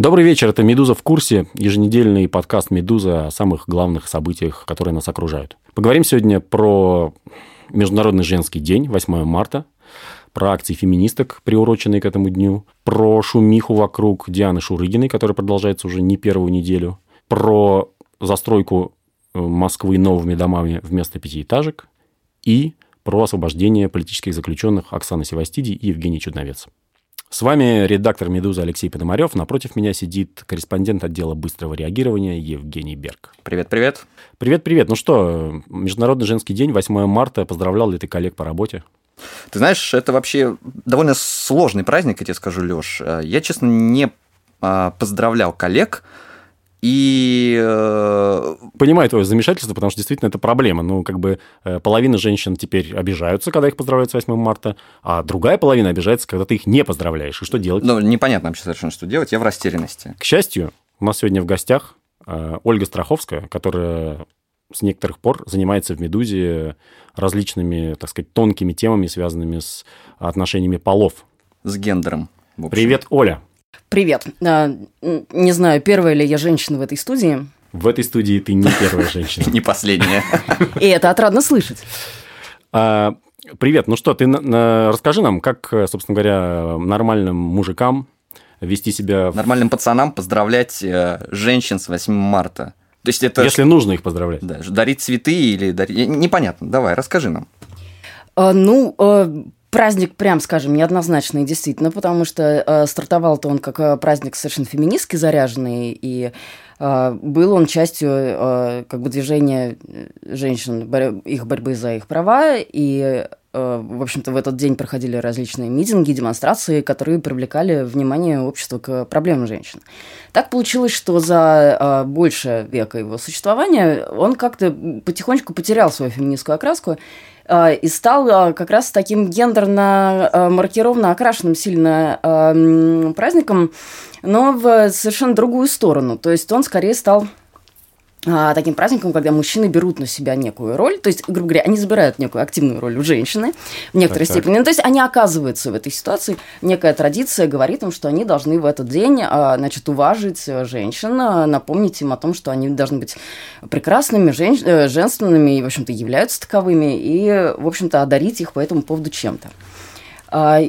Добрый вечер, это «Медуза в курсе», еженедельный подкаст «Медуза» о самых главных событиях, которые нас окружают. Поговорим сегодня про Международный женский день, 8 марта, про акции феминисток, приуроченные к этому дню, про шумиху вокруг Дианы Шурыгиной, которая продолжается уже не первую неделю, про застройку э, Москвы новыми домами вместо пятиэтажек и про освобождение политических заключенных Оксаны Севастиди и Евгений Чудновец. С вами редактор «Медузы» Алексей Пономарев. Напротив меня сидит корреспондент отдела быстрого реагирования Евгений Берг. Привет-привет. Привет-привет. Ну что, Международный женский день, 8 марта. Поздравлял ли ты коллег по работе? Ты знаешь, это вообще довольно сложный праздник, я тебе скажу, Лёш. Я, честно, не а, поздравлял коллег, и... Э, Понимаю твое замешательство, потому что действительно это проблема. Ну, как бы э, половина женщин теперь обижаются, когда их поздравляют с 8 марта, а другая половина обижается, когда ты их не поздравляешь. И что делать? Ну, непонятно вообще совершенно, что делать. Я в растерянности. К счастью, у нас сегодня в гостях э, Ольга Страховская, которая с некоторых пор занимается в «Медузе» различными, так сказать, тонкими темами, связанными с отношениями полов. С гендером. Привет, Оля. Привет. А, не знаю, первая ли я женщина в этой студии. В этой студии ты не первая женщина. Не последняя. И это отрадно слышать. А, привет. Ну что, ты расскажи нам, как, собственно говоря, нормальным мужикам вести себя... Нормальным пацанам поздравлять э, женщин с 8 марта. То есть это... Если нужно их поздравлять. Да, дарить цветы или дарить... Непонятно. Давай, расскажи нам. А, ну, э, праздник, прям скажем, неоднозначный, действительно, потому что э, стартовал-то он как э, праздник совершенно феминистски заряженный, и э, был он частью э, как бы движения женщин, борь, их борьбы за их права, и э, в общем-то, в этот день проходили различные митинги, демонстрации, которые привлекали внимание общества к проблемам женщин. Так получилось, что за э, больше века его существования он как-то потихонечку потерял свою феминистскую окраску, и стал а, как раз таким гендерно а, маркированно окрашенным сильно праздником, но в совершенно другую сторону. То есть он скорее стал а, таким праздником, когда мужчины берут на себя некую роль, то есть, грубо говоря, они забирают некую активную роль у женщины в некоторой так, степени. Ну, то есть они оказываются в этой ситуации. Некая традиция говорит им, что они должны в этот день, а, значит, уважить женщин, а, напомнить им о том, что они должны быть прекрасными, жен... Э, женственными и, в общем-то, являются таковыми, и, в общем-то, одарить их по этому поводу чем-то.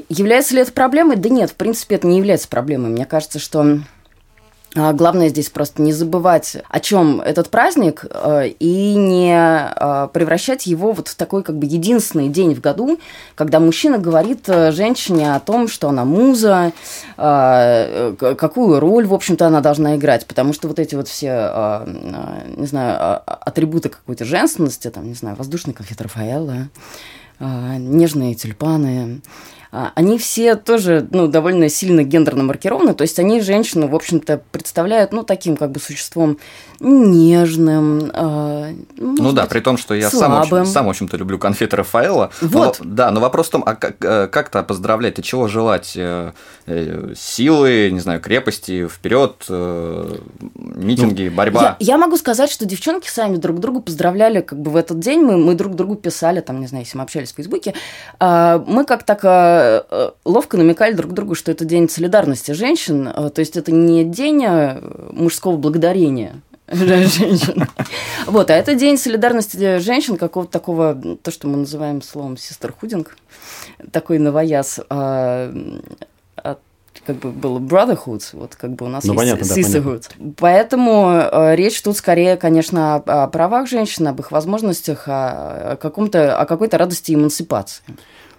Является ли это проблемой? Да нет, в принципе, это не является проблемой. Мне кажется, что а, главное здесь просто не забывать, о чем этот праздник, э, и не а, превращать его вот в такой как бы единственный день в году, когда мужчина говорит э, женщине о том, что она муза, а, какую роль, в общем-то, она должна играть. Потому что вот эти вот все, не знаю, атрибуты какой-то женственности, там, не знаю, воздушный конфет Рафаэлла, нежные тюльпаны, а, они все тоже ну, довольно сильно гендерно маркированы, то есть они женщину, в общем-то, представляют ну, таким как бы существом нежным. Э, ну да, при том, что я слабым. сам, сам, в общем-то, люблю конфеты Рафаэла. Вот. Но, да, но вопрос в том, а как, э, как-то поздравлять, и чего желать? Э, э, силы, не знаю, крепости, вперед, митинги, ну, борьба? Я, я могу сказать, что девчонки сами друг другу поздравляли как бы в этот день, мы, мы друг другу писали, там, не знаю, если мы общались в Фейсбуке, мы как так ловко намекали друг другу, что это день солидарности женщин, э, то есть это не день э, мужского благодарения женщин. Вот, а это день солидарности женщин, какого-то такого, то, что мы называем словом сестерхудинг, такой новояз, а, а, как бы было brotherhood, вот как бы у нас ну, есть понятно, sisterhood. Да, Поэтому э, речь тут скорее, конечно, о, о правах женщин, об их возможностях, о, о, каком-то, о какой-то радости эмансипации.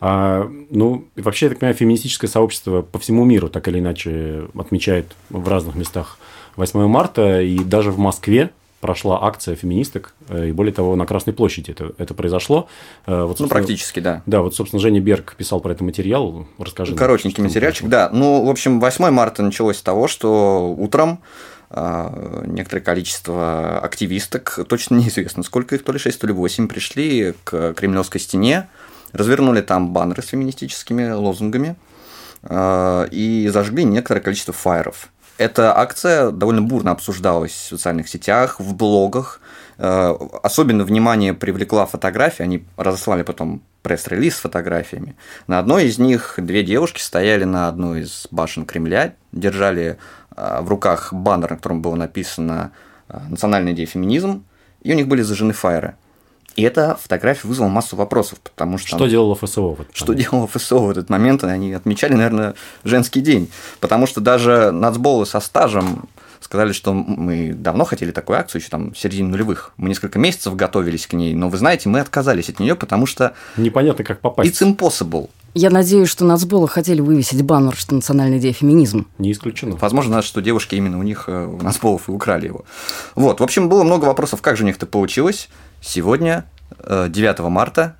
А, ну, вообще, я так понимаю, феминистическое сообщество по всему миру так или иначе отмечает в разных местах 8 марта, и даже в Москве прошла акция феминисток, э, и более того, на Красной площади это, это произошло. Э, вот, ну, практически, да. Да, вот, собственно, Женя Берг писал про это материал, расскажи. Коротенький нам, материальчик, да. Ну, в общем, 8 марта началось с того, что утром э, некоторое количество активисток, точно неизвестно, сколько их, то ли 6, то ли 8, пришли к Кремлевской стене, развернули там баннеры с феминистическими лозунгами э, и зажгли некоторое количество фаеров. Эта акция довольно бурно обсуждалась в социальных сетях, в блогах. Э, особенно внимание привлекла фотография, они разослали потом пресс-релиз с фотографиями. На одной из них две девушки стояли на одной из башен Кремля, держали э, в руках баннер, на котором было написано «Национальная идея феминизм», и у них были зажжены фаеры. И эта фотография вызвала массу вопросов, потому что... Что делала ФСО в этот Что делала ФСО в этот момент? Они отмечали, наверное, женский день. Потому что даже нацболы со стажем сказали, что мы давно хотели такую акцию, еще там середине нулевых. Мы несколько месяцев готовились к ней, но вы знаете, мы отказались от нее, потому что... Непонятно, как попасть. It's impossible. Я надеюсь, что нацболы хотели вывесить баннер, что национальная идея феминизм. Не исключено. Возможно, что девушки именно у них, э, у нацболов и украли его. Вот, в общем, было много вопросов, как же у них это получилось. Сегодня 9 э, марта.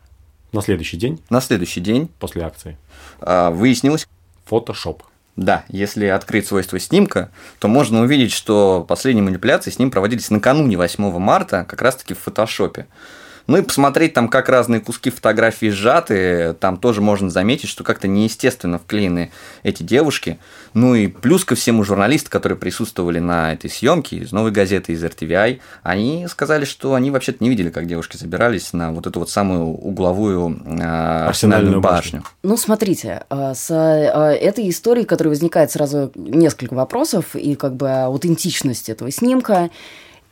На следующий день? На следующий день. После акции. А, выяснилось. Фотошоп. Да, если открыть свойства снимка, то можно увидеть, что последние манипуляции с ним проводились накануне 8 марта, как раз-таки в фотошопе. Ну и посмотреть там, как разные куски фотографии сжаты, там тоже можно заметить, что как-то неестественно вклеены эти девушки. Ну и плюс ко всему журналисты, которые присутствовали на этой съемке из «Новой газеты», из RTVI, они сказали, что они вообще-то не видели, как девушки забирались на вот эту вот самую угловую э, арсенальную башню. башню. Ну, смотрите, а, с а, этой историей, которая возникает сразу несколько вопросов, и как бы аутентичность этого снимка,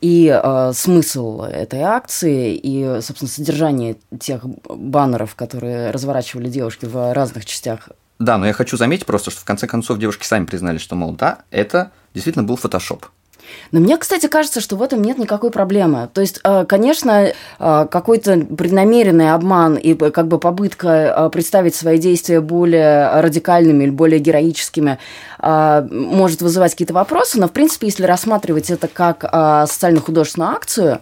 и э, смысл этой акции, и, собственно, содержание тех баннеров, которые разворачивали девушки в разных частях. Да, но я хочу заметить просто, что в конце концов девушки сами признали, что, мол, да, это действительно был фотошоп. Но мне, кстати, кажется, что в этом нет никакой проблемы. То есть, э, конечно, э, какой-то преднамеренный обман и как бы попытка э, представить свои действия более радикальными или более героическими может вызывать какие-то вопросы, но, в принципе, если рассматривать это как социально-художественную акцию,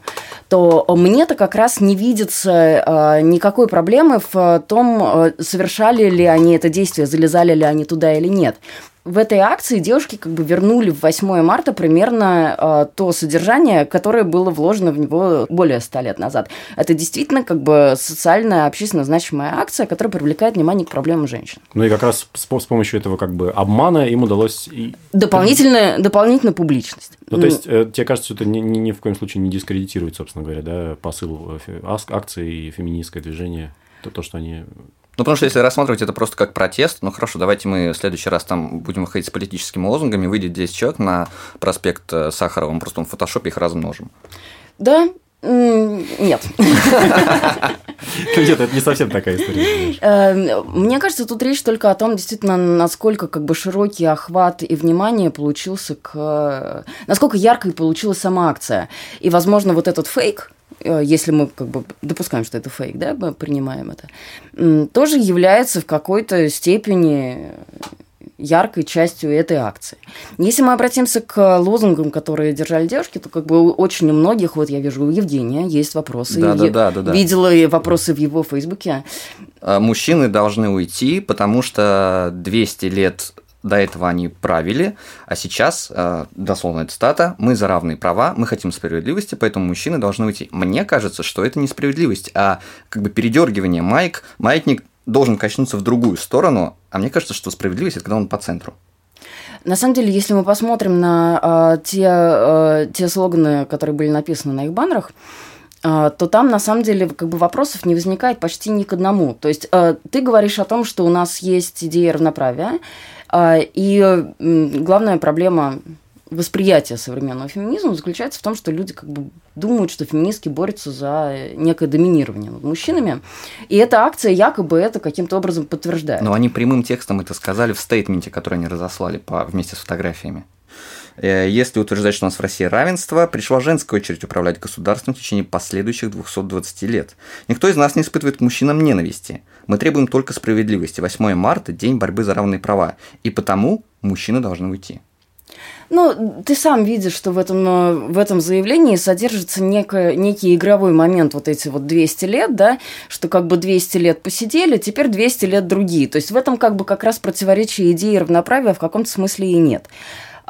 то мне-то как раз не видится никакой проблемы в том, совершали ли они это действие, залезали ли они туда или нет в этой акции девушки как бы вернули в 8 марта примерно э, то содержание, которое было вложено в него более 100 лет назад. Это действительно как бы социальная, общественно значимая акция, которая привлекает внимание к проблемам женщин. Ну и как раз с, с помощью этого как бы обмана им удалось... И... Дополнительная, дополнительная публичность. Ну, то есть, э, тебе кажется, это ни, ни, ни в коем случае не дискредитирует, собственно говоря, да, посыл э, акции и феминистское движение, то, то, что они ну, потому что если рассматривать это просто как протест, ну хорошо, давайте мы в следующий раз там будем выходить с политическими лозунгами, выйдет 10 человек на проспект э, Сахарова, мы просто в фотошопе их размножим. Да, нет. Нет, это не совсем такая история. Э, мне кажется, тут речь только о том, действительно, насколько как бы широкий охват и внимание получился к... Насколько яркой получилась сама акция. И, возможно, вот этот фейк, Э, если мы как бы допускаем, что это фейк, да, мы принимаем это, тоже является в какой-то степени яркой частью этой акции. Если мы обратимся к лозунгам, которые держали девушки, то как бы очень у многих, вот я вижу у Евгения есть вопросы. Да, да, да, да, да. Видела вопросы в его фейсбуке. А, мужчины должны уйти, потому что 200 лет до этого они правили, а сейчас, э, дословная цитата, мы за равные права, мы хотим справедливости, поэтому мужчины должны уйти. Мне кажется, что это не справедливость, а как бы передергивание майк, маятник должен качнуться в другую сторону, а мне кажется, что справедливость – это когда он по центру. На самом деле, если мы посмотрим на э, те, э, те слоганы, которые были написаны на их баннерах, то там на самом деле как бы вопросов не возникает почти ни к одному. То есть ты говоришь о том, что у нас есть идея равноправия, и главная проблема восприятия современного феминизма заключается в том, что люди как бы думают, что феминистки борются за некое доминирование над мужчинами. И эта акция якобы это каким-то образом подтверждает. Но они прямым текстом это сказали в стейтменте, который они разослали по, вместе с фотографиями. Э, если утверждать, что у нас в России равенство, пришла женская очередь управлять государством в течение последующих 220 лет. Никто из нас не испытывает к мужчинам ненависти. Мы требуем только справедливости. 8 марта – день борьбы за равные права. И потому мужчины должны уйти. Ну, ты сам видишь, что в этом, э, в этом заявлении содержится некое, некий игровой момент, вот эти вот 200 лет, да, что как бы 200 лет посидели, теперь 200 лет другие. То есть в этом как бы как раз противоречие идеи равноправия в каком-то смысле и нет.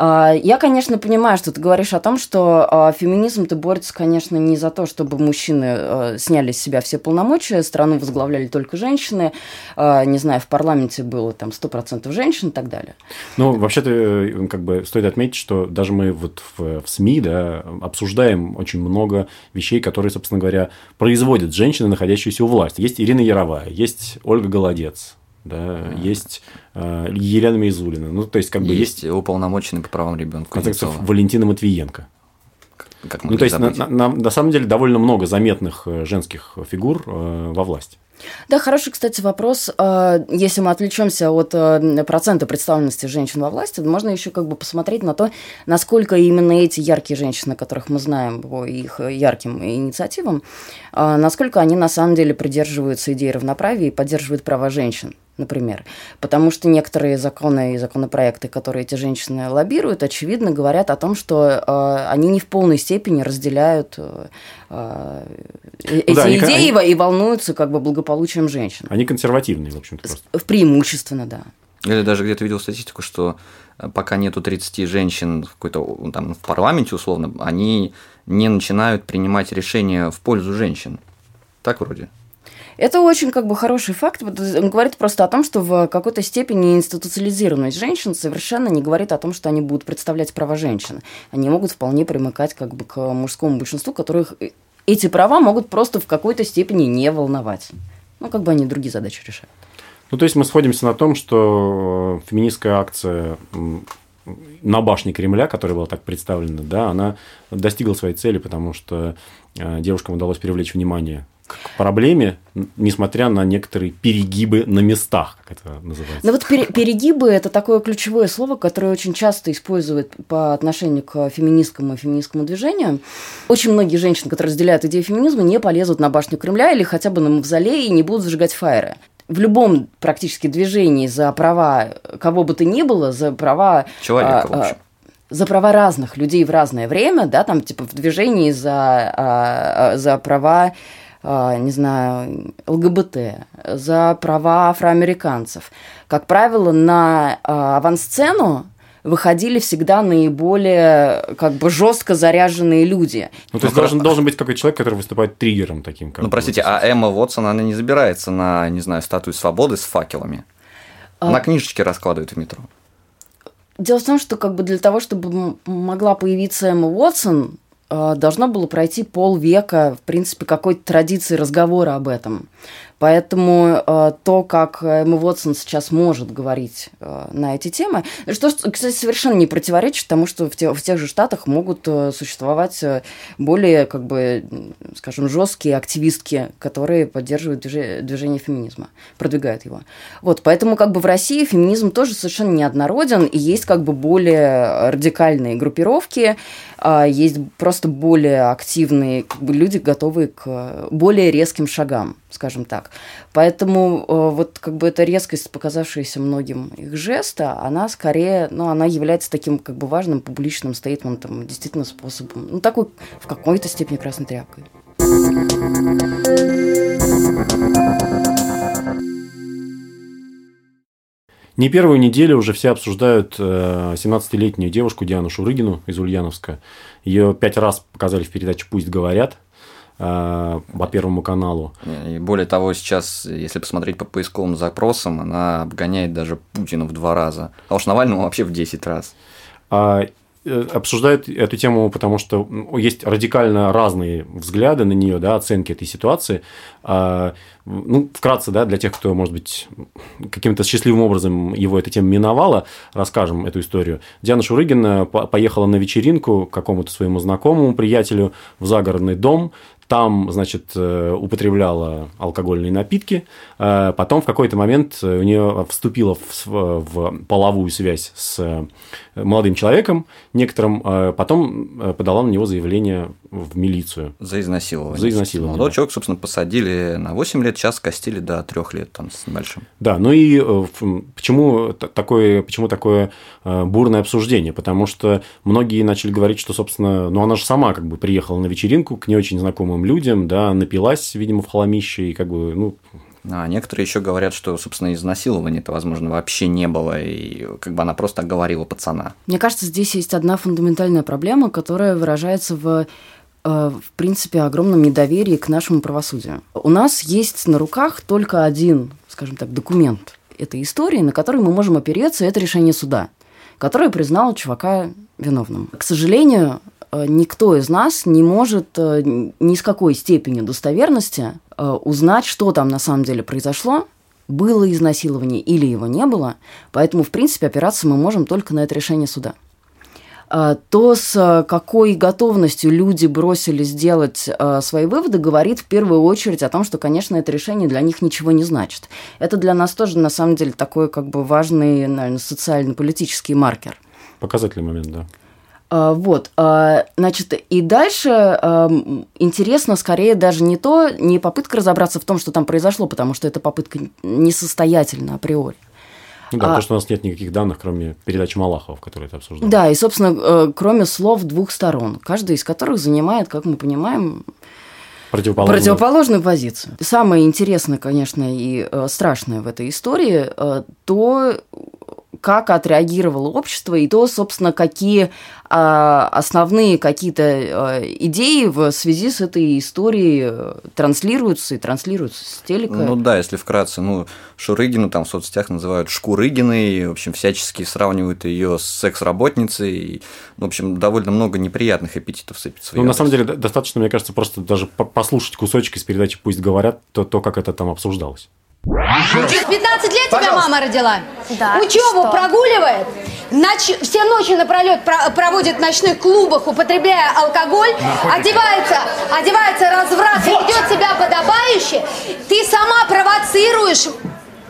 А, я, конечно, понимаю, что ты говоришь о том, что а, феминизм-то борется, конечно, не за то, чтобы мужчины а, сняли с себя все полномочия, страну возглавляли только женщины, не знаю, в парламенте было там 100% женщин и так далее. Ну, вообще-то, э, как бы стоит отметить, что даже мы вот в, в СМИ да, обсуждаем очень много вещей, которые, собственно говоря, производят женщины, находящиеся у власти. Есть Ирина Яровая, есть Ольга Голодец, да, mm. есть э, Елена Мейзулина. Ну, то есть, как бы есть... есть уполномоченный по правам ребенка. В конце концов, Валентина Матвиенко. Как ну, то есть, на, на, на самом деле, довольно много заметных э, женских фигур э, во власти. Да, хороший, кстати, вопрос. А, если мы отвлечемся от э, процента представленности женщин во власти, можно еще как бы посмотреть на то, насколько именно эти яркие женщины, которых мы знаем по их ярким инициативам, насколько они на самом деле придерживаются идеи равноправия и поддерживают права женщин например. Потому что некоторые законы и законопроекты, которые эти женщины лоббируют, очевидно говорят о том, что э, они не в полной степени разделяют э, э эти да, идеи они, и волнуются как бы благополучием женщин. Они консервативные, в общем-то, просто. Преимущественно, да. Я даже где-то видел статистику, что э, пока нету 30 женщин в, какой-то, там, в парламенте условно, они не начинают принимать решения в пользу женщин. Так вроде. Это очень как бы хороший факт. Он говорит просто о том, что в какой-то степени институциализированность женщин совершенно не говорит о том, что они будут представлять права женщин. Они могут вполне примыкать как бы к мужскому большинству, которых эти права могут просто в какой-то степени не волновать. Ну, как бы они другие задачи решают. Ну, то есть мы сходимся на том, что феминистская акция на башне Кремля, которая была так представлена, да, она достигла своей цели, потому что э, девушкам удалось привлечь внимание к проблеме, несмотря на некоторые перегибы на местах, как это называется. Ну вот перегибы – это такое ключевое слово, которое очень часто используют по отношению к феминистскому и феминистскому движению. Очень многие женщины, которые разделяют идею феминизма, не полезут на башню Кремля или хотя бы на мавзолей и не будут зажигать фаеры в любом практически движении за права кого бы то ни было, за права человека, а, в общем за права разных людей в разное время, да, там типа в движении за, а, а, за права а, не знаю, ЛГБТ, за права афроамериканцев. Как правило, на а, авансцену выходили всегда наиболее как бы жестко заряженные люди. Ну, то есть должен, должен быть какой-то человек, который выступает триггером таким. Как ну, простите, а Эмма Уотсон, она не забирается на, не знаю, статую свободы с факелами. Она а... книжечки раскладывает в метро. Дело в том, что как бы для того, чтобы могла появиться Эмма Уотсон, должно было пройти полвека, в принципе, какой-то традиции разговора об этом. Поэтому э, то, как Эмма Уотсон сейчас может говорить э, на эти темы, что, кстати, совершенно не противоречит тому, что в, те, в тех же штатах могут э, существовать э, более, как бы, скажем, жесткие активистки, которые поддерживают движение, движение феминизма, продвигают его. Вот, поэтому как бы в России феминизм тоже совершенно неоднороден, и есть как бы более радикальные группировки, э, есть просто более активные как бы, люди, готовые к более резким шагам скажем так. Поэтому э, вот как бы эта резкость, показавшаяся многим их жеста, она скорее, ну, она является таким как бы важным публичным стейтментом, действительно способом, ну, такой в какой-то степени красной тряпкой. Не первую неделю уже все обсуждают 17-летнюю э, девушку Диану Шурыгину из Ульяновска. Ее пять раз показали в передаче «Пусть говорят». Э, по Первому каналу. И более того, сейчас, если посмотреть по поисковым запросам, она обгоняет даже Путина в два раза, а уж Навального вообще в 10 раз. А э, обсуждают эту тему, потому что есть радикально разные взгляды на нее, да, оценки этой ситуации. А, ну, вкратце, да, для тех, кто, может быть, каким-то счастливым образом его эта тема миновала, расскажем эту историю. Диана Шурыгина поехала на вечеринку к какому-то своему знакомому приятелю в загородный дом, там, значит, э, употребляла алкогольные напитки, э, потом в какой-то момент у нее вступила в, в половую связь с молодым человеком некоторым, потом подала на него заявление в милицию. За изнасилование. За изнасилование. Молодого да. человека, собственно, посадили на 8 лет, сейчас костили до 3 лет там, с небольшим. Да, ну и э, почему такое, почему такое э, бурное обсуждение? Потому что многие начали говорить, что, собственно, ну она же сама как бы приехала на вечеринку к не очень знакомым людям, да, напилась, видимо, в хламище, и как бы, ну, А некоторые еще говорят, что, собственно, изнасилования это, возможно, вообще не было, и как бы она просто оговорила пацана. Мне кажется, здесь есть одна фундаментальная проблема, которая выражается в э, в принципе, огромном недоверии к нашему правосудию. У нас есть на руках только один, скажем так, документ этой истории, на который мы можем опереться, это решение суда, которое признало чувака виновным. К сожалению, никто из нас не может э, ни с какой степенью достоверности э, узнать, что там на самом деле произошло, было изнасилование или его не было. Поэтому, в принципе, опираться мы можем только на это решение суда. То, с какой готовностью люди бросились делать свои выводы, говорит в первую очередь о том, что, конечно, это решение для них ничего не значит. Это для нас тоже, на самом деле, такой как бы важный, наверное, социально-политический маркер – Показательный момент, да. А, вот, а, значит, и дальше интересно скорее даже не то, не попытка разобраться в том, что там произошло, потому что эта попытка несостоятельна априори. Ну да, а, потому что у нас нет никаких данных, кроме передачи Малахова, в которой это обсуждалось. Да, и, собственно, э, кроме слов двух сторон, каждая из которых занимает, как мы понимаем, противоположную, противоположную позицию. Самое интересное, конечно, и э, страшное в этой истории э, то, как отреагировало общество и то, собственно, какие а, основные какие-то а, идеи в связи с этой историей э, транслируются и транслируются с телека. Ну да, если вкратце, ну Шурыгину там в соцсетях называют Шкурыгиной, в общем, всячески сравнивают ее с секс-работницей, и, в общем, довольно много неприятных эпитетов сыпется. Ну, на самом деле, достаточно, мне кажется, просто даже послушать кусочек из передачи «Пусть говорят», то, то как это там обсуждалось. Через 15 лет Пожалуйста. тебя мама родила? Да. Учебу что? прогуливает? Ноч... Все ночи напролет про... проводит в ночных клубах, употребляя алкоголь, одевается, одевается разврат вот. ведет себя подобающе. Ты сама провоцируешь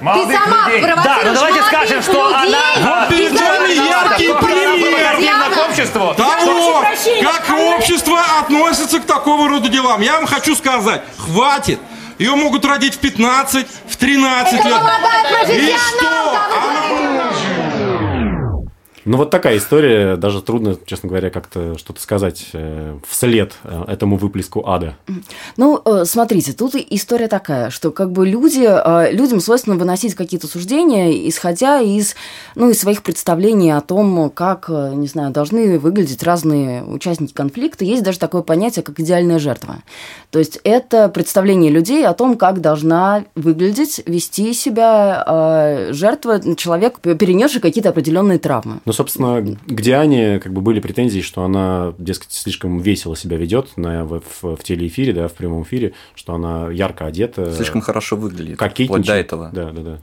Молодых ты сама людей. провоцируешь Да, ну давайте скажем, что людей. она... Вот перед вами яркий пример к обществу. того, как общество относится к такого рода делам. Я вам хочу сказать, хватит. Ее могут родить в 15, в 13 Это лет. И что? Она... Ну, вот такая история. Даже трудно, честно говоря, как-то что-то сказать э, вслед э, этому выплеску ада. Ну, э, смотрите, тут история такая, что как бы люди, людям свойственно выносить какие-то суждения, исходя из, ну, из своих представлений о том, как, не знаю, должны выглядеть разные участники конфликта. Есть даже такое понятие, как идеальная жертва. То есть это представление людей о том, как должна выглядеть, вести себя жертва, человек, перенесший какие-то определенные травмы. Но собственно, к Диане как бы были претензии, что она, дескать, слишком весело себя ведет на, в, в, в телеэфире, да, в прямом эфире, что она ярко одета. Слишком хорошо выглядит. Кокетничает. до этого. Да, да, да.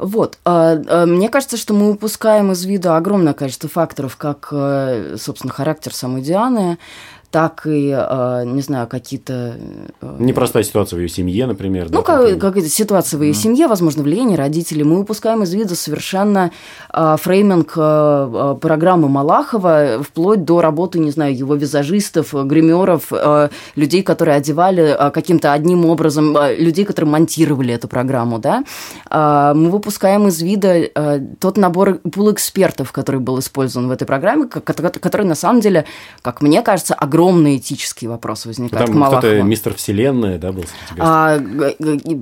Вот. А, а, мне кажется, что мы упускаем из вида огромное количество факторов, как, э, собственно, характер самой Дианы, так и, а, не знаю, какие-то... Э, Непростая ситуация в ее семье, например. Ну, да, как, какая-то ситуация в ее mm. семье, возможно, влияние родителей. Мы упускаем из вида совершенно а, фрейминг а, программы Малахова, вплоть до работы, не знаю, его визажистов, гримеров, людей, которые одевали каким-то одним образом, людей, которые монтировали эту программу, да. Мы выпускаем из вида тот набор пул экспертов, который был использован в этой программе, который, на самом деле, как мне кажется, огромный огромные этические вопросы возникают Там к Малахову. кто-то мистер Вселенная, да, был среди а,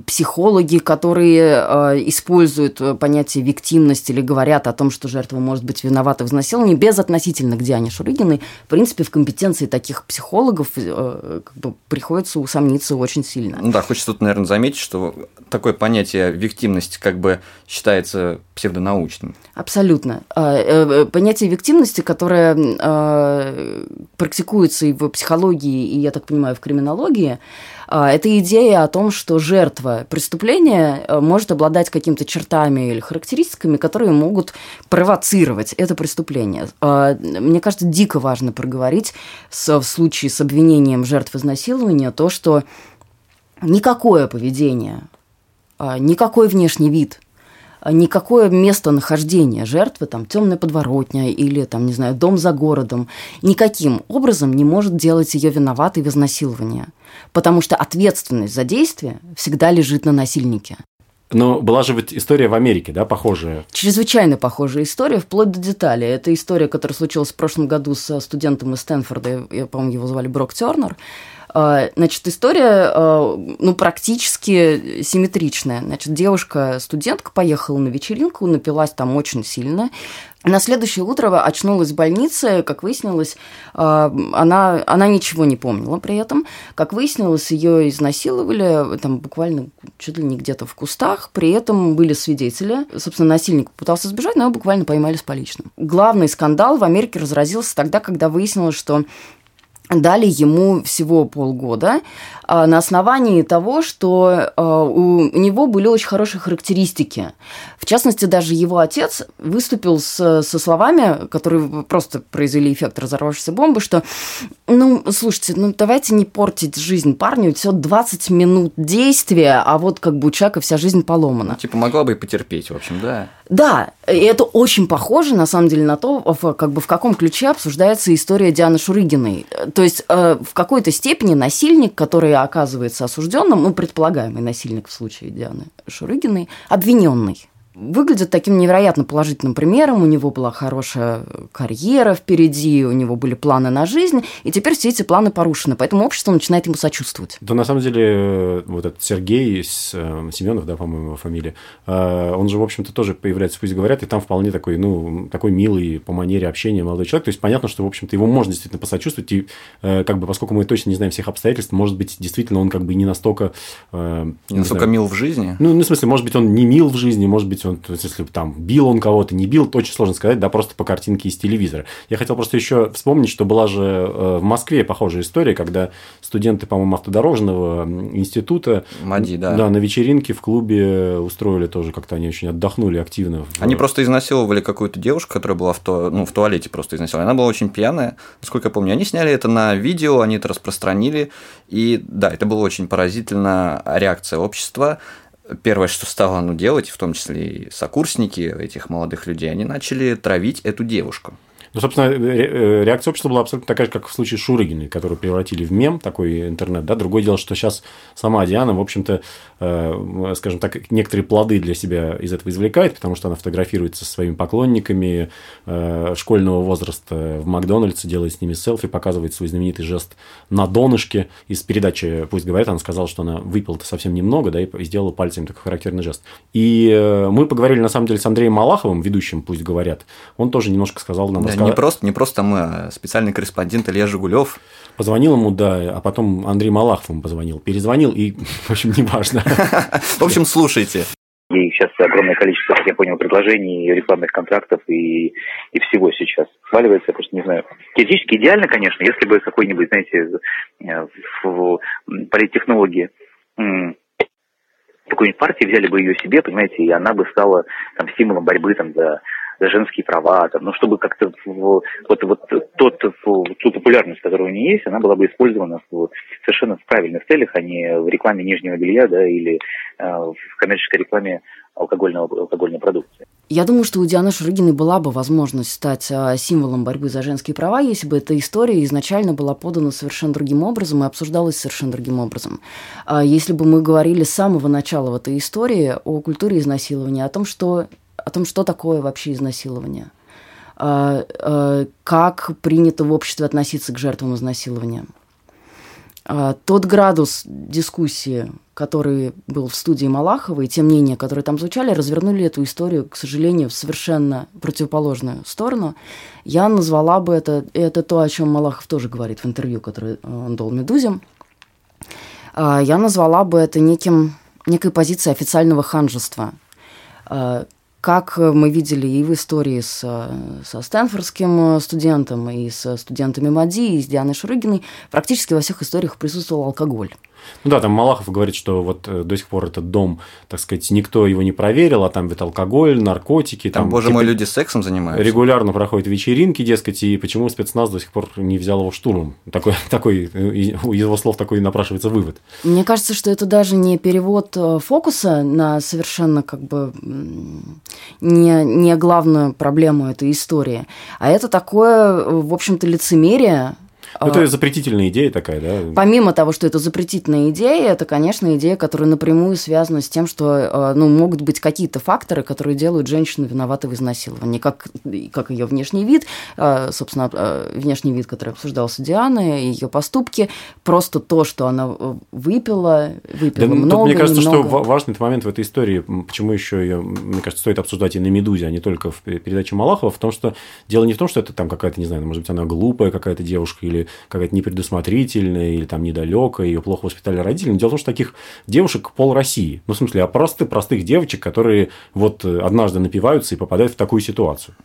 Психологи, которые а, используют э, понятие виктимность или говорят о том, что жертва может быть виновата в изнасиловании, безотносительно к Диане Шурыгиной, в принципе, в компетенции таких психологов э, как бы, приходится усомниться очень сильно. Ну да, хочется тут, наверное, заметить, что такое понятие виктимность как бы считается псевдонаучным. Абсолютно. А, э, понятие виктимности, которое а, практикуется и в психологии, и, я так понимаю, в криминологии, а, это идея о том, что жертва преступления может обладать какими-то чертами или характеристиками, которые могут провоцировать это преступление. Мне кажется, дико важно проговорить в случае с обвинением жертв изнасилования то, что никакое поведение, никакой внешний вид – никакое местонахождение жертвы, там, темная подворотня или, там, не знаю, дом за городом, никаким образом не может делать ее виноватой в изнасиловании. Потому что ответственность за действие всегда лежит на насильнике. Но была же ведь история в Америке, да, похожая? Чрезвычайно похожая история, вплоть до деталей. Это история, которая случилась в прошлом году со студентом из Стэнфорда, я, по-моему, его звали Брок Тернер. А, значит, история, а, ну, практически симметричная. Значит, девушка-студентка поехала на вечеринку, напилась там очень сильно, на следующее утро очнулась в больнице, как выяснилось, а, она, она ничего не помнила при этом. Как выяснилось, ее изнасиловали там буквально чуть ли не где-то в кустах. При этом были свидетели. Собственно, насильник пытался сбежать, но его буквально поймали с поличным. Главный скандал в Америке разразился тогда, когда выяснилось, что дали ему всего полгода а, на основании того, что а, у него были очень хорошие характеристики. В частности, даже его отец выступил с, со словами, которые просто произвели эффект разорвавшейся бомбы, что, ну, слушайте, ну давайте не портить жизнь парню, всего 20 минут действия, а вот как бы у человека вся жизнь поломана. Ну, типа могла бы и потерпеть, в общем, да. Да, и это очень похоже, на самом деле, на то, в, как бы в каком ключе обсуждается история Дианы Шурыгиной. То есть э, в какой-то степени насильник, который оказывается осужденным, ну, предполагаемый насильник в случае Дианы Шурыгиной, обвиненный выглядит таким невероятно положительным примером. У него была хорошая карьера впереди, у него были планы на жизнь, и теперь все эти планы порушены. Поэтому общество начинает ему сочувствовать. Да, на самом деле, вот этот Сергей э, Семенов, да, по-моему, его фамилия, э, он же, в общем-то, тоже появляется, пусть говорят, и там вполне такой, ну, такой милый по манере общения молодой человек. То есть понятно, что, в общем-то, его можно действительно посочувствовать, и э, как бы, поскольку мы точно не знаем всех обстоятельств, может быть, действительно он как бы не настолько... Не, не настолько знаю, мил в жизни? Ну, ну, в смысле, может быть, он не мил в жизни, может быть, он, то есть, если там бил он кого-то, не бил, очень сложно сказать, да, просто по картинке из телевизора. Я хотел просто еще вспомнить, что была же э, в Москве похожая история, когда студенты, по-моему, автодорожного института МАДИ, да. Да, на вечеринке в клубе устроили тоже, как-то они очень отдохнули активно. Они просто изнасиловали какую-то девушку, которая была в, то, ну, в туалете просто изнасилована. Она была очень пьяная, насколько я помню. Они сняли это на видео, они это распространили. И да, это было очень поразительно реакция общества первое, что стало ну, делать, в том числе и сокурсники этих молодых людей, они начали травить эту девушку. Ну, собственно, э, реакция общества была абсолютно такая же, как в случае Шурыгиной, которую превратили в мем, такой интернет. Да? Другое дело, что сейчас сама Диана, в общем-то, э, скажем так, некоторые плоды для себя из этого извлекает, потому что она фотографируется со своими поклонниками э, школьного возраста в Макдональдсе, делает с ними селфи, показывает свой знаменитый жест на донышке. Из передачи «Пусть говорят», она сказала, что она выпила-то совсем немного, да, и сделала пальцем такой характерный жест. И мы поговорили, на самом деле, с Андреем Малаховым, ведущим «Пусть говорят». Он тоже немножко сказал нам, да, не просто, не просто мы, а специальный корреспондент Илья Жигулев. Позвонил ему, да, а потом Андрей Малахов ему позвонил. Перезвонил, и, в общем, неважно. В общем, слушайте. И сейчас огромное количество, как я понял, предложений, рекламных контрактов и, и всего сейчас сваливается, я просто не знаю. Теоретически идеально, конечно, если бы какой-нибудь, знаете, э, в политтехнологии какой-нибудь партии взяли бы ее себе, понимаете, и она бы стала там символом борьбы там за за женские права, там, ну, чтобы как-то вот, вот тот, ту популярность, которая у нее есть, она была бы использована в, совершенно в правильных целях, а не в рекламе нижнего белья, да, или э, в коммерческой рекламе алкогольного, алкогольной продукции. Я думаю, что у Дианы Шурыгиной была бы возможность стать а, символом борьбы за женские права, если бы эта история изначально была подана совершенно другим образом и обсуждалась совершенно другим образом. А если бы мы говорили с самого начала в этой истории о культуре изнасилования, о том, что о том, что такое вообще изнасилование, а, а, как принято в обществе относиться к жертвам изнасилования. А, тот градус дискуссии, который был в студии Малахова, и те мнения, которые там звучали, развернули эту историю, к сожалению, в совершенно противоположную сторону. Я назвала бы это, это то, о чем Малахов тоже говорит в интервью, которое он дал «Медузе», я назвала бы это неким, некой позицией официального ханжества, как мы видели и в истории с, со Стэнфордским студентом, и с студентами МАДИ, и с Дианой Шурыгиной, практически во всех историях присутствовал алкоголь. Ну да, там Малахов говорит, что вот э, до сих пор этот дом, так сказать, никто его не проверил, а там ведь алкоголь, наркотики. Там, там боже мой, люди сексом занимаются. Регулярно проходят вечеринки, дескать, и почему спецназ до сих пор не взял его штурмом? Такой, такой, э, у его слов такой напрашивается вывод. Мне кажется, что это даже не перевод э, фокуса на совершенно как бы не, не главную проблему этой истории, а это такое, в общем-то, лицемерие, Ну, это запретительная идея такая, да? Помимо того, что это запретительная идея, это, конечно, идея, которая напрямую связана с тем, что ну, могут быть какие-то факторы, которые делают женщину виноватой в изнасиловании, как, как ее внешний вид, собственно, внешний вид, который обсуждался Дианой, ее поступки, просто то, что она выпила, выпила да, много, Мне кажется, немного. что важный момент в этой истории, почему еще ее, мне кажется, стоит обсуждать и на «Медузе», а не только в передаче Малахова, в том, что дело не в том, что это там какая-то, не знаю, может быть, она глупая какая-то девушка или какая-то непредусмотрительная, или там недалекая, ее плохо воспитали родители. Но дело в том, что таких девушек пол России. Ну, в смысле, а просто простых девочек, которые вот однажды напиваются и попадают в такую ситуацию.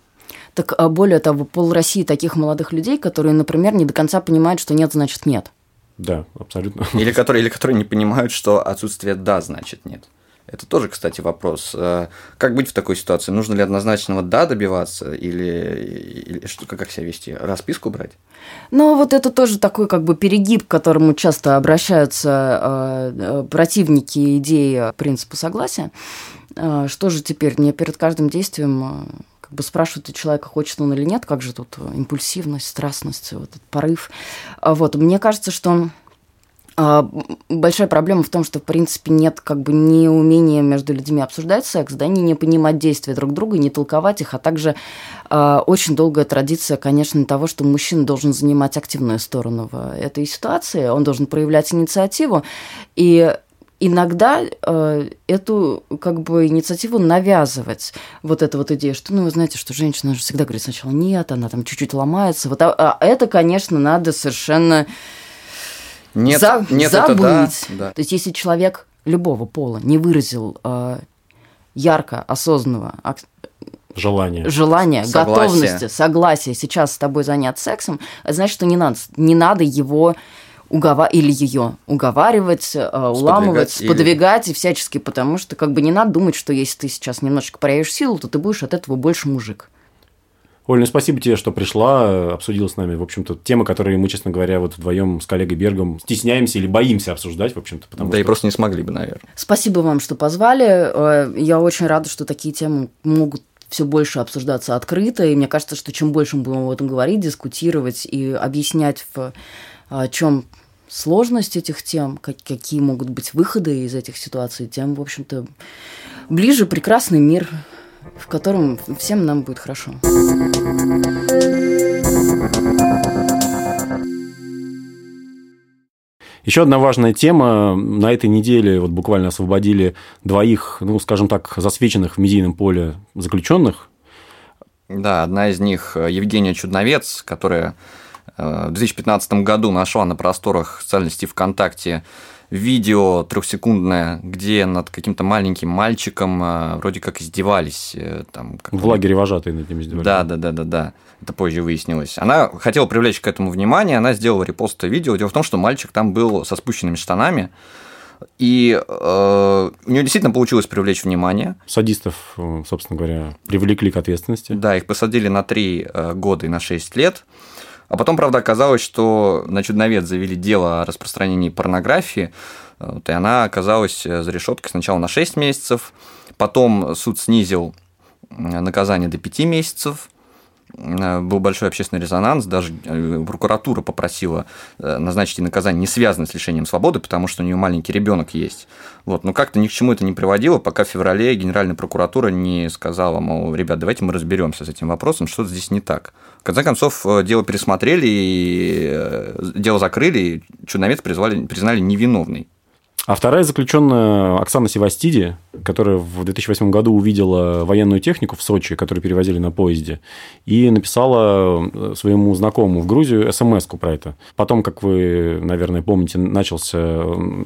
Так а более того, пол России таких молодых людей, которые, например, не до конца понимают, что нет, значит нет. Да, абсолютно. Или которые, или которые не понимают, что отсутствие «да» значит «нет». Это тоже, кстати, вопрос. Э, как быть в такой ситуации? Нужно ли однозначного «да» добиваться или, или что, как себя вести? Расписку брать? Ну, вот это тоже такой как бы перегиб, к которому часто обращаются э, э противники идеи принципа согласия. Что же теперь? Мне перед каждым действием как бы спрашивают у человека, хочет он или нет, как же тут импульсивность, страстность, вот этот порыв. Вот, мне кажется, что а, большая проблема в том, что, в принципе, нет как бы ни умения между людьми обсуждать секс, да, не, не понимать действия друг друга, не толковать их, а также э, очень долгая традиция, конечно, того, что мужчина должен занимать активную сторону в этой ситуации, он должен проявлять инициативу, и иногда э, эту как бы инициативу навязывать. Вот эта вот идея, что, ну, вы знаете, что женщина же всегда говорит сначала нет, она там чуть-чуть ломается. Вот, а, а это, конечно, надо совершенно нет, за, нет, забыть. Это да, да. То есть, если человек любого пола не выразил э, ярко, осознанного желания, желания готовности, согласия сейчас с тобой заняться сексом, это значит, что не надо, не надо его угова или ее уговаривать, э, уламывать, сподвигать, сподвигать или... и всячески, потому что как бы не надо думать, что если ты сейчас немножечко проявишь силу, то ты будешь от этого больше мужик. Оль, ну спасибо тебе, что пришла, обсудила с нами, в общем-то, темы, которые мы, честно говоря, вот вдвоем с коллегой Бергом стесняемся или боимся обсуждать, в общем-то. Потому да что... и просто не смогли бы, наверное. Спасибо вам, что позвали. Э, я очень рада, что такие темы могут все больше обсуждаться открыто, и мне кажется, что чем больше мы будем об этом говорить, дискутировать и объяснять, в э, чем сложность этих тем, какие могут быть выходы из этих ситуаций, тем, в общем-то, ближе прекрасный мир в котором всем нам будет хорошо. Еще одна важная тема. На этой неделе вот буквально освободили двоих, ну, скажем так, засвеченных в медийном поле заключенных. Да, одна из них Евгения Чудновец, которая э, в 2015 году нашла на просторах социальной сети ВКонтакте видео трехсекундное, где над каким-то маленьким мальчиком э, вроде как издевались. Э, там, как в лагере вожатые над ним издевались. Да, да, да, да, да. Это позже выяснилось. Она хотела привлечь к этому внимание, она сделала репост видео. Дело в том, что мальчик там был со спущенными штанами, и э, у нее действительно получилось привлечь внимание. Садистов, э, собственно говоря, привлекли к ответственности. Да, их посадили на 3 года и на 6 лет. А потом, правда, оказалось, что на Чудновец завели дело о распространении порнографии, вот, и она оказалась э, за решеткой сначала на 6 месяцев, потом суд снизил наказание до 5 месяцев, Э, был большой общественный резонанс, даже э, прокуратура попросила э, назначить наказание, не связанное с лишением свободы, потому что у нее маленький ребенок есть. Вот. Но как-то ни к чему это не приводило, пока в феврале Генеральная прокуратура не сказала, мол, ребят, давайте мы разберемся с этим вопросом, что здесь не так. В конце концов, дело пересмотрели, и дело закрыли, и Чудновец призвали, признали невиновной. А вторая заключенная Оксана Севастиди, которая в 2008 году увидела военную технику в Сочи, которую перевозили на поезде, и написала э, своему знакомому в Грузию смс про это. Потом, как вы, наверное, помните, начался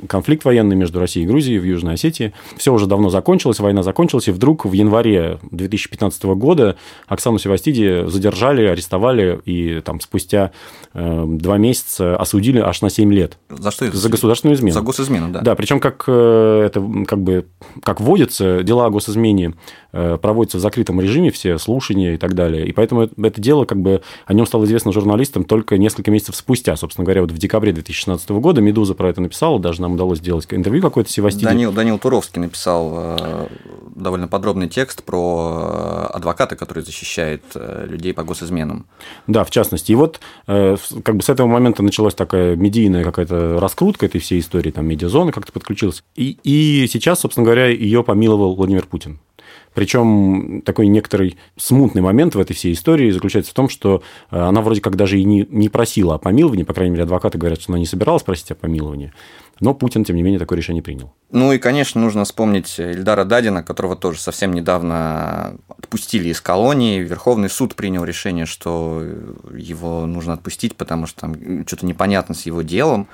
конфликт военный между Россией и Грузией в Южной Осетии. Все уже давно закончилось, война закончилась, и вдруг в январе 2015 года Оксану Севастиди задержали, арестовали, и там спустя э, два месяца осудили аж на 7 лет. За что? За государственную измену. За госизмену, да. Да, причем как э, это как бы как вводится, дела о госизмене э, проводятся в закрытом режиме, все слушания и так далее. И поэтому это дело, как бы о нем стало известно журналистам только несколько месяцев спустя. Собственно говоря, вот в декабре 2016 года «Медуза» про это написала, даже нам удалось сделать интервью какое-то Севастиде. Данил, Данил Туровский написал э, довольно подробный текст про адвоката, который защищает людей по госизменам. Да, в частности. И вот как бы с этого момента началась такая медийная какая-то раскрутка этой всей истории, там медиазона как-то подключилась. И, и сейчас, собственно говоря, ее помиловал Владимир Путин. Причем такой некоторый смутный момент в этой всей истории заключается в том, что э, она вроде как даже и не, не просила о помиловании, по крайней мере, адвокаты говорят, что она не собиралась просить о помиловании. Но Путин, тем не менее, такое решение принял. Ну и, конечно, нужно вспомнить Ильдара Дадина, которого тоже совсем недавно отпустили из колонии. Верховный суд принял решение, что его нужно отпустить, потому что там что-то непонятно с его делом.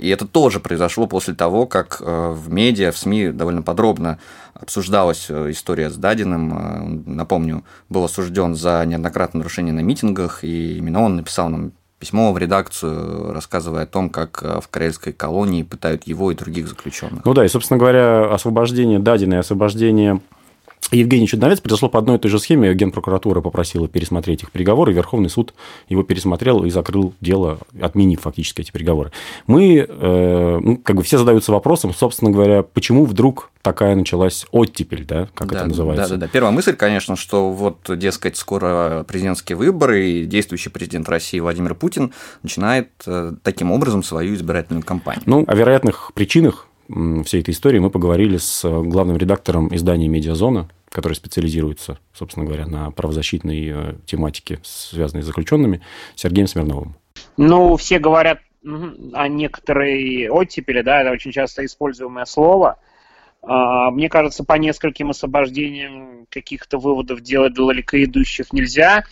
И это тоже произошло после того, как э, в медиа, в СМИ довольно подробно обсуждалась э, история с Дадиным. Э, напомню, был осужден за неоднократное нарушение на митингах, и именно он написал нам письмо в редакцию, рассказывая о том, как э, в карельской колонии пытают его и других заключенных. Ну да, и, собственно говоря, освобождение Дадина и освобождение Евгений Чудновец произошло по одной и той же схеме. Генпрокуратура попросила пересмотреть их приговоры, Верховный суд его пересмотрел и закрыл дело, отменив фактически эти приговоры. Мы, э, ну, как бы все задаются вопросом, собственно говоря, почему вдруг такая началась оттепель, да, как да, это называется? Да, да, да. Первая мысль, конечно, что вот, дескать, скоро президентские выборы, и действующий президент России Владимир Путин начинает э, таким образом свою избирательную кампанию. Ну, о вероятных причинах всей этой истории мы поговорили с главным редактором издания «Медиазона», который специализируется, собственно говоря, на правозащитной э, тематике, связанной с заключенными, Сергеем Смирновым. Ну, все говорят о некоторой оттепели, да, это очень часто используемое слово. А, мне кажется, по нескольким освобождениям каких-то выводов делать далеко идущих нельзя.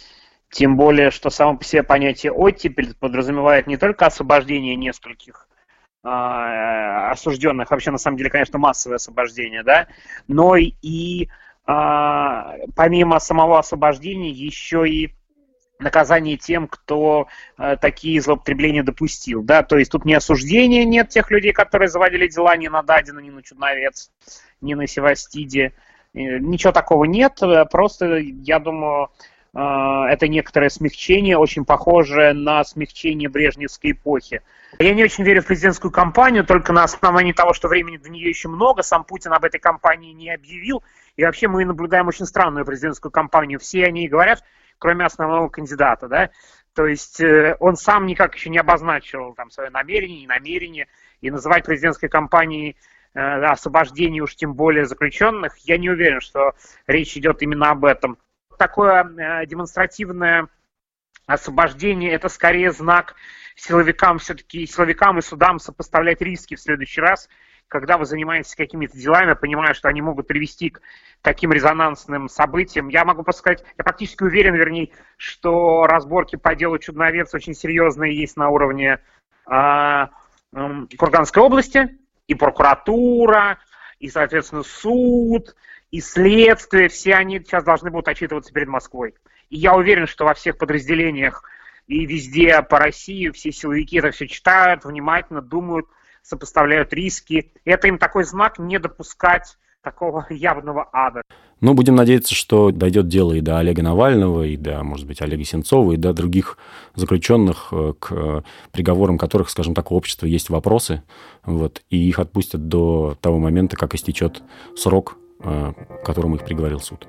Тем более, что само по себе понятие оттепель подразумевает не только освобождение нескольких а, осужденных, вообще на самом деле, конечно, массовое освобождение, да, но и помимо самого освобождения еще и наказание тем, кто э, такие злоупотребления допустил. Да? То есть тут не осуждения нет тех людей, которые заводили дела ни на Дадина, ни на Чудновец, ни на Севастиде. Э, ничего такого нет. Просто, я думаю, э, это некоторое смягчение, очень похожее на смягчение Брежневской эпохи. Я не очень верю в президентскую кампанию, только на основании того, что времени до нее еще много. Сам Путин об этой кампании не объявил. И вообще мы наблюдаем очень странную президентскую кампанию. Все они говорят, кроме основного кандидата, да. То есть э, он сам никак еще не обозначил там свое намерение, не намерение. И называть президентской кампанией э, освобождение уж тем более заключенных, я не уверен, что речь идет именно об этом. Такое э, демонстративное освобождение – это скорее знак силовикам, все-таки силовикам и судам сопоставлять риски в следующий раз – когда вы занимаетесь какими-то делами, понимая, что они могут привести к таким резонансным событиям. Я могу сказать, я практически уверен, вернее, что разборки по делу Чудновец очень серьезные есть на уровне э, э, Курганской области, и прокуратура, и, соответственно, суд, и следствие, все они сейчас должны будут отчитываться перед Москвой. И я уверен, что во всех подразделениях и везде по России все силовики это все читают, внимательно думают, сопоставляют риски. Это им такой знак не допускать такого явного ада. Ну, будем надеяться, что дойдет дело и до Олега Навального, и до, может быть, Олега Сенцова, и до других заключенных, э, к приговорам которых, скажем так, у общества есть вопросы, вот, и их отпустят до того момента, как истечет срок, э, к которому их приговорил суд.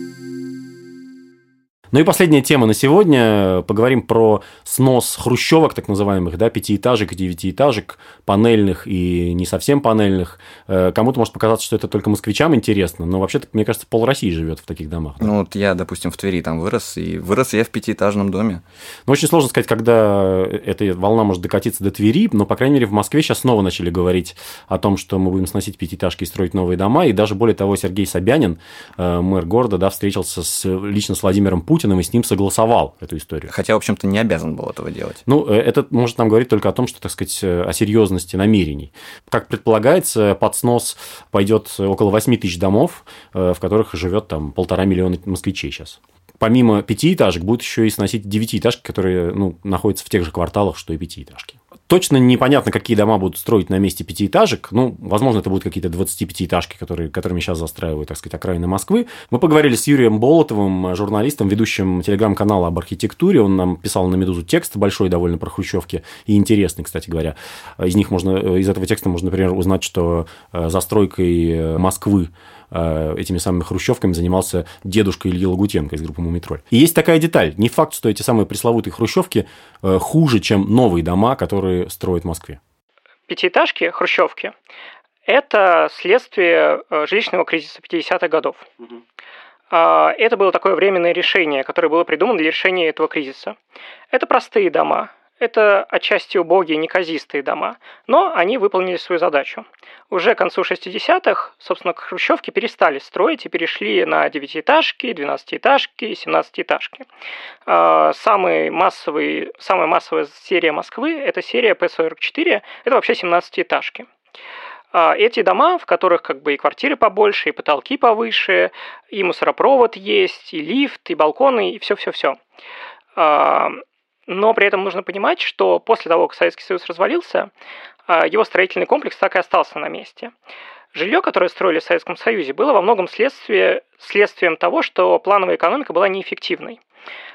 Ну и последняя тема на сегодня. Поговорим про снос хрущевок, так называемых, да, пятиэтажек и девятиэтажек, панельных и не совсем панельных. Э, кому-то может показаться, что это только москвичам интересно, но вообще-то, мне кажется, пол России живет в таких домах. Да? Ну вот я, допустим, в Твери там вырос, и вырос я в пятиэтажном доме. Ну, очень сложно сказать, когда эта волна может докатиться до Твери, но, по крайней мере, в Москве сейчас снова начали говорить о том, что мы будем сносить пятиэтажки и строить новые дома, и даже более того, Сергей Собянин, э, мэр города, да, встретился с, лично с Владимиром Путиным, Путиным и с ним согласовал эту историю. Хотя, в общем-то, не обязан был этого делать. Ну, э, это может нам говорить только о том, что, так сказать, э, о серьезности намерений. Как предполагается, под снос пойдет около 8 тысяч домов, в которых живет там полтора миллиона москвичей сейчас помимо пятиэтажек будут еще и сносить девятиэтажки, которые ну, находятся в тех же кварталах, что и пятиэтажки. Точно непонятно, какие дома будут строить на месте пятиэтажек. Ну, возможно, это будут какие-то 25-этажки, которые, которыми сейчас застраивают, так сказать, окраины Москвы. Мы поговорили с Юрием Болотовым, журналистом, ведущим телеграм-канала об архитектуре. Он нам писал на «Медузу» текст большой довольно про хрущевки и интересный, кстати говоря. Из них можно, из этого текста можно, например, узнать, что э, застройкой Москвы Э, этими самыми хрущевками занимался дедушка Ильи Лагутенко из группы «Мумитроль». И есть такая деталь. Не факт, что эти самые пресловутые хрущевки э, хуже, чем новые дома, которые строят в Москве. Пятиэтажки, хрущевки – это следствие э, жилищного кризиса 50-х годов. Угу. Это было такое временное решение, которое было придумано для решения этого кризиса. Это простые дома, это отчасти убогие, неказистые дома, но они выполнили свою задачу. Уже к концу 60-х, собственно, хрущевки перестали строить и перешли на 9-этажки, 12-этажки, 17-этажки. Самый массовый, самая массовая серия Москвы – это серия П-44, это вообще 17-этажки. А, эти дома, в которых как бы и квартиры побольше, и потолки повыше, и мусоропровод есть, и лифт, и балконы, и все-все-все. Но при этом нужно понимать, что после того, как Советский Союз развалился, а, его строительный комплекс так и остался на месте. Жилье, которое строили в Советском Союзе, было во многом следствие, следствием того, что плановая экономика была неэффективной.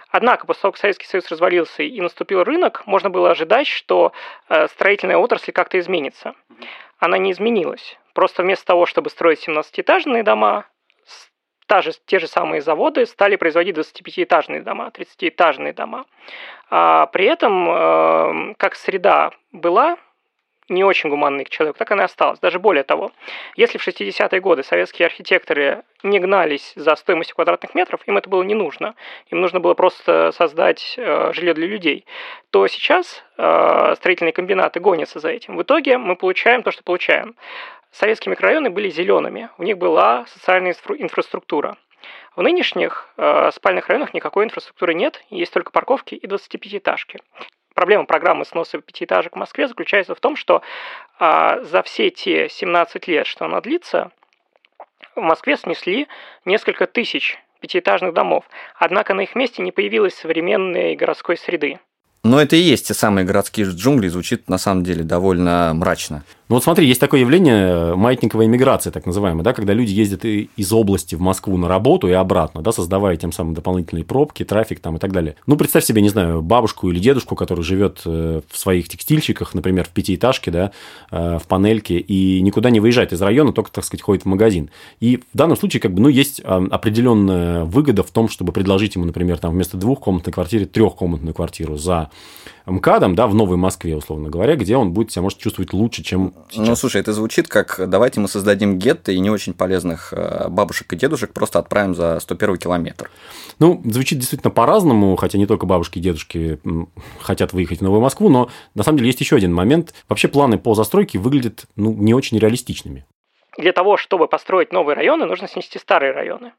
Однако, после того, как Советский Союз развалился и наступил рынок, можно было ожидать, что э, строительная отрасль как-то изменится. Она не изменилась. Просто вместо того, чтобы строить 17-этажные дома, та же, те же самые заводы стали производить 25-этажные дома, 30-этажные дома. А при этом, э, как среда была не очень гуманной к человеку, так она и осталась. Даже более того, если в 60-е годы советские архитекторы не гнались за стоимостью квадратных метров, им это было не нужно, им нужно было просто создать э, жилье для людей, то сейчас э, строительные комбинаты гонятся за этим. В итоге мы получаем то, что получаем советские микрорайоны были зелеными, у них была социальная инфраструктура. В нынешних э, спальных районах никакой инфраструктуры нет, есть только парковки и 25-этажки. Проблема программы сноса пятиэтажек в Москве заключается в том, что э, за все те 17 лет, что она длится, в Москве снесли несколько тысяч пятиэтажных домов, однако на их месте не появилось современной городской среды. Но это и есть те самые городские джунгли, звучит на самом деле довольно мрачно. Ну вот смотри, есть такое явление э, маятниковая иммиграция, так называемая, да, когда люди ездят из области в Москву на работу и обратно, да, создавая тем самым дополнительные пробки, трафик там и так далее. Ну, представь себе, не знаю, бабушку или дедушку, который живет э, в своих текстильщиках, например, в пятиэтажке, да, э, в панельке, и никуда не выезжает из района, только, так сказать, ходит в магазин. И в данном случае, как бы, ну, есть определенная выгода в том, чтобы предложить ему, например, там вместо двухкомнатной квартиры трехкомнатную квартиру за МКАДом, да, в Новой Москве, условно говоря, где он будет себя, может, чувствовать лучше, чем сейчас. Ну, слушай, это звучит как давайте мы создадим гетто и не очень полезных э, бабушек и дедушек просто отправим за 101 километр. Ну, звучит действительно по-разному, хотя не только бабушки и дедушки хотят выехать в Новую Москву, но на самом деле есть еще один момент. Вообще планы по застройке выглядят ну, не очень реалистичными. Для того, чтобы построить новые районы, нужно снести старые районы.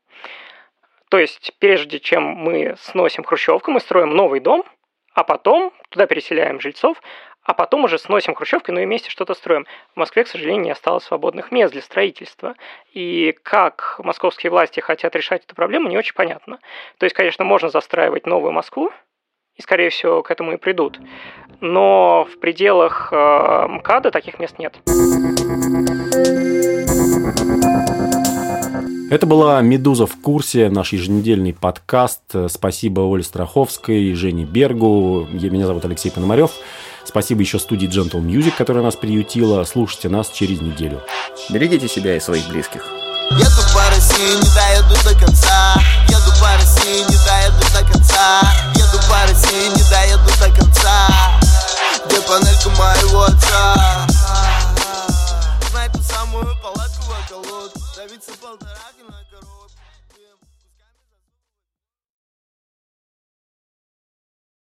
То есть, прежде чем мы сносим хрущевку, мы строим новый дом – а потом туда переселяем жильцов, а потом уже сносим хрущевки, но и вместе что-то строим. В Москве, к сожалению, не осталось свободных мест для строительства. И как московские власти хотят решать эту проблему, не очень понятно. То есть, конечно, можно застраивать новую Москву, и, скорее всего, к этому и придут. Но в пределах э, МКАДа таких мест нет. Это была «Медуза в курсе», наш еженедельный подкаст. Спасибо Оле Страховской, Жене Бергу. Меня зовут Алексей Пономарев. Спасибо еще студии Gentle Music, которая нас приютила. Слушайте нас через неделю. Берегите себя и своих близких. Еду по России, не доеду до конца Еду по России, не доеду до конца Еду по России, не доеду до конца Где панелька моего отца Знай ту самую палатку в околот Давиться полтора коробку